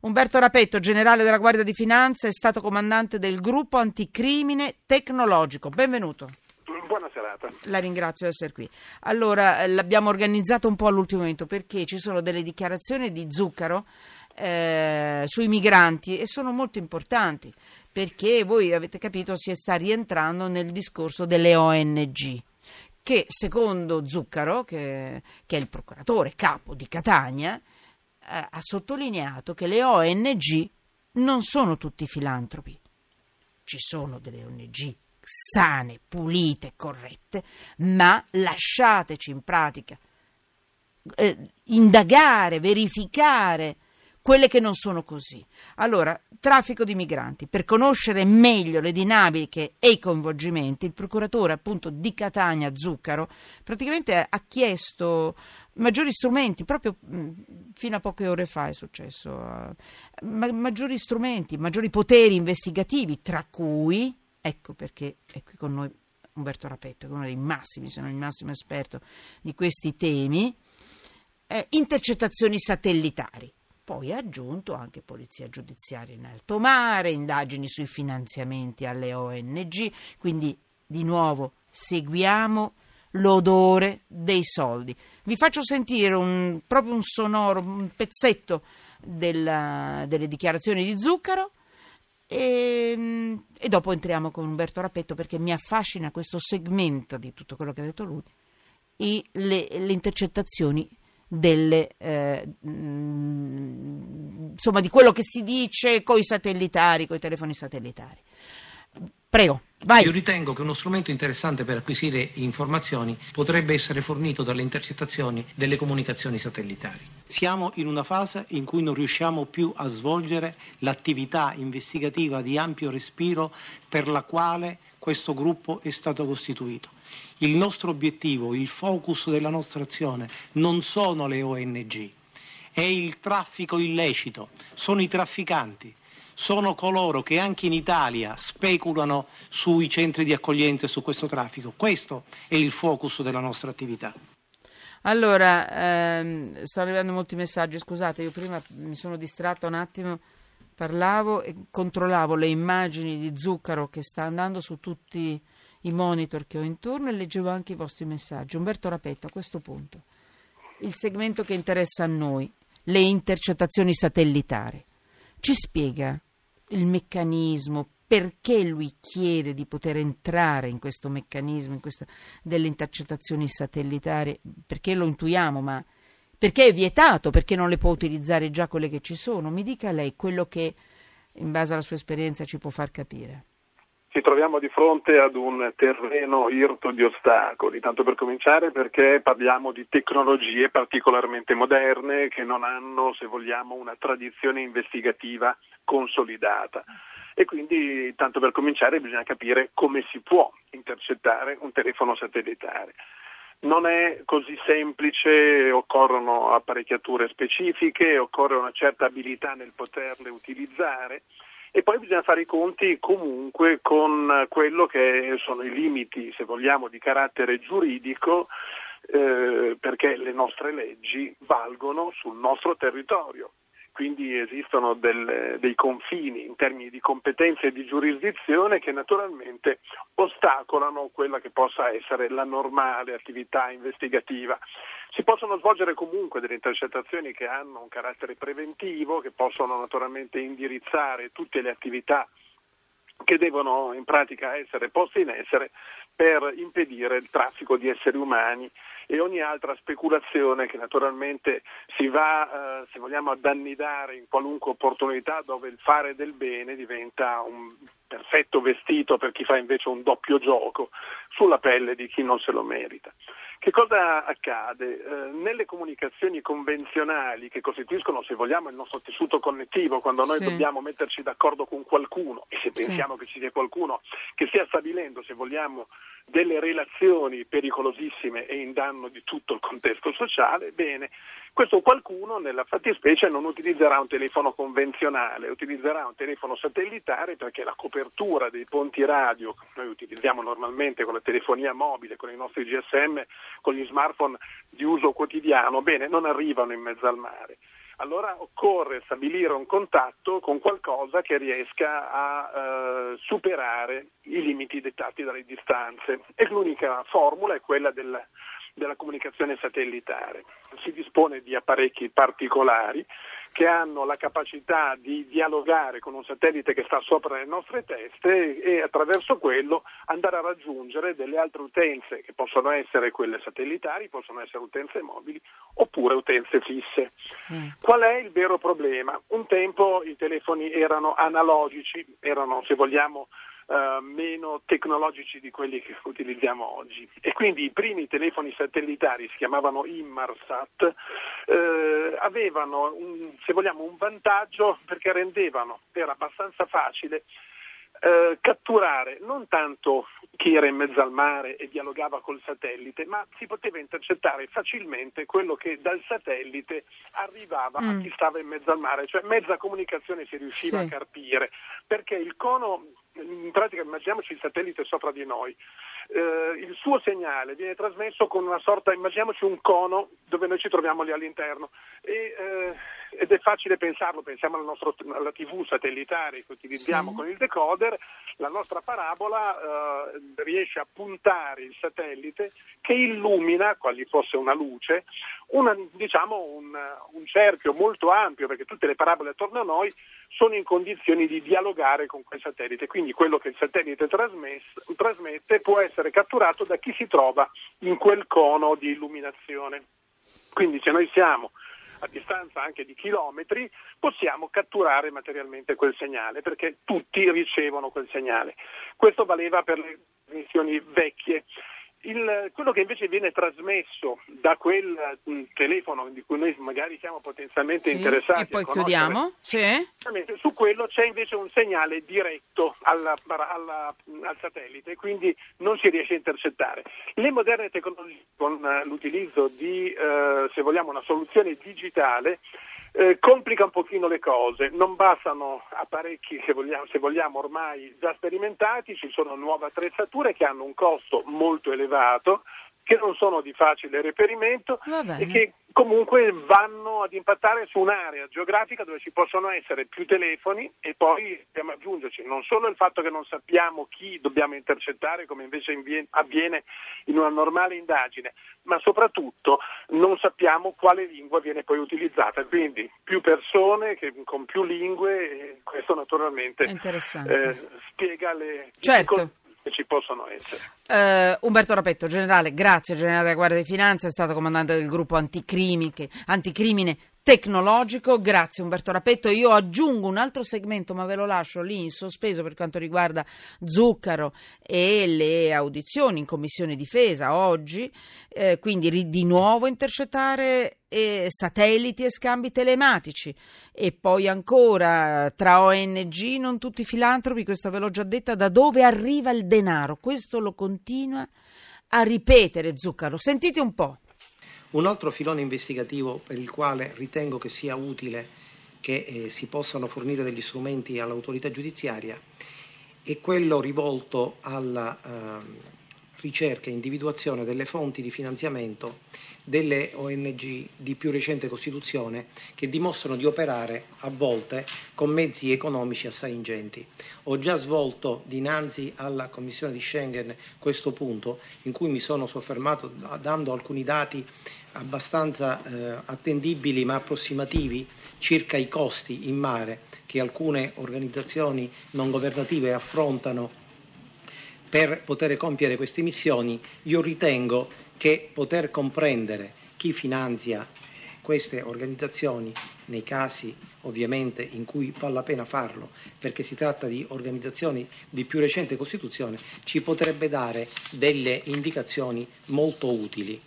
Umberto Rapetto, generale della Guardia di Finanza, è stato comandante del gruppo anticrimine tecnologico. Benvenuto. Buona serata. La ringrazio di essere qui. Allora, l'abbiamo organizzato un po' all'ultimo momento perché ci sono delle dichiarazioni di Zuccaro eh, sui migranti e sono molto importanti perché voi avete capito si sta rientrando nel discorso delle ONG che secondo Zuccaro, che, che è il procuratore capo di Catania, eh, ha sottolineato che le ONG non sono tutti filantropi. Ci sono delle ONG sane, pulite, corrette, ma lasciateci in pratica eh, indagare, verificare quelle che non sono così. Allora, traffico di migranti. Per conoscere meglio le dinamiche e i coinvolgimenti, il procuratore appunto di Catania, Zuccaro, praticamente ha chiesto maggiori strumenti, proprio fino a poche ore fa è successo, uh, maggiori strumenti, maggiori poteri investigativi, tra cui, ecco perché è qui con noi Umberto Rapetto, che è uno dei massimi, se non il massimo esperto di questi temi, eh, intercettazioni satellitari. Poi ha aggiunto anche polizia giudiziaria in alto mare, indagini sui finanziamenti alle ONG, quindi di nuovo seguiamo l'odore dei soldi. Vi faccio sentire un, proprio un sonoro, un pezzetto della, delle dichiarazioni di Zuccaro e, e, dopo entriamo con Umberto Rapetto perché mi affascina questo segmento di tutto quello che ha detto lui e le, le intercettazioni delle, eh, insomma, di quello che si dice con i satellitari, con i telefoni satellitari. Prego. Vai. Io ritengo che uno strumento interessante per acquisire informazioni potrebbe essere fornito dalle intercettazioni delle comunicazioni satellitari. Siamo in una fase in cui non riusciamo più a svolgere l'attività investigativa di ampio respiro per la quale questo gruppo è stato costituito. Il nostro obiettivo, il focus della nostra azione non sono le ONG, è il traffico illecito, sono i trafficanti, sono coloro che anche in Italia speculano sui centri di accoglienza e su questo traffico. Questo è il focus della nostra attività. Allora, ehm, stanno arrivando molti messaggi, scusate, io prima mi sono distratta un attimo, parlavo e controllavo le immagini di zucchero che sta andando su tutti i monitor che ho intorno e leggevo anche i vostri messaggi. Umberto Rapetto, a questo punto, il segmento che interessa a noi, le intercettazioni satellitari, ci spiega il meccanismo, perché lui chiede di poter entrare in questo meccanismo, in questa, delle intercettazioni satellitari, perché lo intuiamo, ma perché è vietato, perché non le può utilizzare già quelle che ci sono? Mi dica lei quello che, in base alla sua esperienza, ci può far capire ci troviamo di fronte ad un terreno irto di ostacoli, tanto per cominciare perché parliamo di tecnologie particolarmente moderne che non hanno, se vogliamo, una tradizione investigativa consolidata. E quindi, tanto per cominciare, bisogna capire come si può intercettare un telefono satellitare. Non è così semplice, occorrono apparecchiature specifiche, occorre una certa abilità nel poterle utilizzare e poi bisogna fare i conti comunque con quello che sono i limiti, se vogliamo, di carattere giuridico, eh, perché le nostre leggi valgono sul nostro territorio quindi esistono del, dei confini in termini di competenze e di giurisdizione che naturalmente ostacolano quella che possa essere la normale attività investigativa. Si possono svolgere comunque delle intercettazioni che hanno un carattere preventivo, che possono naturalmente indirizzare tutte le attività che devono in pratica essere poste in essere per impedire il traffico di esseri umani e ogni altra speculazione che naturalmente si va, eh, se vogliamo, ad annidare in qualunque opportunità dove il fare del bene diventa un perfetto vestito per chi fa invece un doppio gioco sulla pelle di chi non se lo merita. Che cosa accade? Eh, nelle comunicazioni convenzionali che costituiscono, se vogliamo, il nostro tessuto connettivo, quando noi sì. dobbiamo metterci d'accordo con qualcuno, e se pensiamo sì. che ci sia qualcuno che stia stabilendo, se vogliamo, delle relazioni pericolosissime e in danno di tutto il contesto sociale, bene, questo qualcuno nella fattispecie non utilizzerà un telefono convenzionale, utilizzerà un telefono satellitare perché la copertura dei ponti radio che noi utilizziamo normalmente con la telefonia mobile, con i nostri GSM, con gli smartphone di uso quotidiano, bene, non arrivano in mezzo al mare. Allora occorre stabilire un contatto con qualcosa che riesca a eh, superare i limiti dettati dalle distanze. E l'unica formula è quella del, della comunicazione satellitare. Si dispone di apparecchi particolari che hanno la capacità di dialogare con un satellite che sta sopra le nostre teste e attraverso quello andare a raggiungere delle altre utenze che possono essere quelle satellitari, possono essere utenze mobili oppure utenze fisse. Mm. Qual è il vero problema? Un tempo i telefoni erano analogici, erano se vogliamo Uh, meno tecnologici di quelli che utilizziamo oggi. E quindi i primi telefoni satellitari si chiamavano Inmarsat, uh, avevano un, se vogliamo un vantaggio perché rendevano, era abbastanza facile eh, catturare non tanto chi era in mezzo al mare e dialogava col satellite, ma si poteva intercettare facilmente quello che dal satellite arrivava mm. a chi stava in mezzo al mare, cioè mezza comunicazione si riusciva sì. a carpire, perché il cono, in pratica immaginiamoci il satellite sopra di noi, eh, il suo segnale viene trasmesso con una sorta, immaginiamoci un cono dove noi ci troviamo lì all'interno. E, eh, ed è facile pensarlo, pensiamo alla, nostra, alla TV satellitare che utilizziamo sì. con il decoder, la nostra parabola eh, riesce a puntare il satellite che illumina, quali fosse una luce, una, diciamo un, un cerchio molto ampio perché tutte le parabole attorno a noi sono in condizioni di dialogare con quel satellite, quindi quello che il satellite trasmette può essere catturato da chi si trova in quel cono di illuminazione. Quindi se noi siamo a distanza anche di chilometri, possiamo catturare materialmente quel segnale, perché tutti ricevono quel segnale. Questo valeva per le missioni vecchie. Il, quello che invece viene trasmesso da quel mm, telefono di cui noi magari siamo potenzialmente sì, interessati e poi chiudiamo sì. su quello c'è invece un segnale diretto alla, alla, al satellite quindi non si riesce a intercettare le moderne tecnologie con uh, l'utilizzo di uh, se vogliamo una soluzione digitale eh, complica un pochino le cose, non bastano apparecchi se vogliamo, se vogliamo, ormai già sperimentati, ci sono nuove attrezzature che hanno un costo molto elevato, che non sono di facile reperimento e che comunque vanno ad impattare su un'area geografica dove ci possono essere più telefoni e poi dobbiamo aggiungerci non solo il fatto che non sappiamo chi dobbiamo intercettare come invece avviene in una normale indagine, ma soprattutto non sappiamo quale lingua viene poi utilizzata, quindi più persone che, con più lingue, questo naturalmente eh, spiega le certo che ci possono essere. Uh, Umberto Rapetto, generale, grazie, generale della Guardia di Finanza, è stato comandante del gruppo anticrimine tecnologico. Grazie Umberto Rapetto. Io aggiungo un altro segmento, ma ve lo lascio lì in sospeso per quanto riguarda Zuccaro e le audizioni in Commissione Difesa oggi. Eh, quindi di nuovo intercettare eh, satelliti e scambi telematici. E poi ancora tra ONG, non tutti filantropi, questo ve l'ho già detta, da dove arriva il denaro. Questo lo continua a ripetere Zuccaro. Sentite un po'. Un altro filone investigativo per il quale ritengo che sia utile che eh, si possano fornire degli strumenti all'autorità giudiziaria è quello rivolto alla eh, ricerca e individuazione delle fonti di finanziamento delle ONG di più recente costituzione che dimostrano di operare a volte con mezzi economici assai ingenti. Ho già svolto dinanzi alla Commissione di Schengen questo punto in cui mi sono soffermato dando alcuni dati abbastanza eh, attendibili ma approssimativi circa i costi in mare che alcune organizzazioni non governative affrontano per poter compiere queste missioni, io ritengo che poter comprendere chi finanzia queste organizzazioni nei casi ovviamente in cui vale la pena farlo, perché si tratta di organizzazioni di più recente costituzione, ci potrebbe dare delle indicazioni molto utili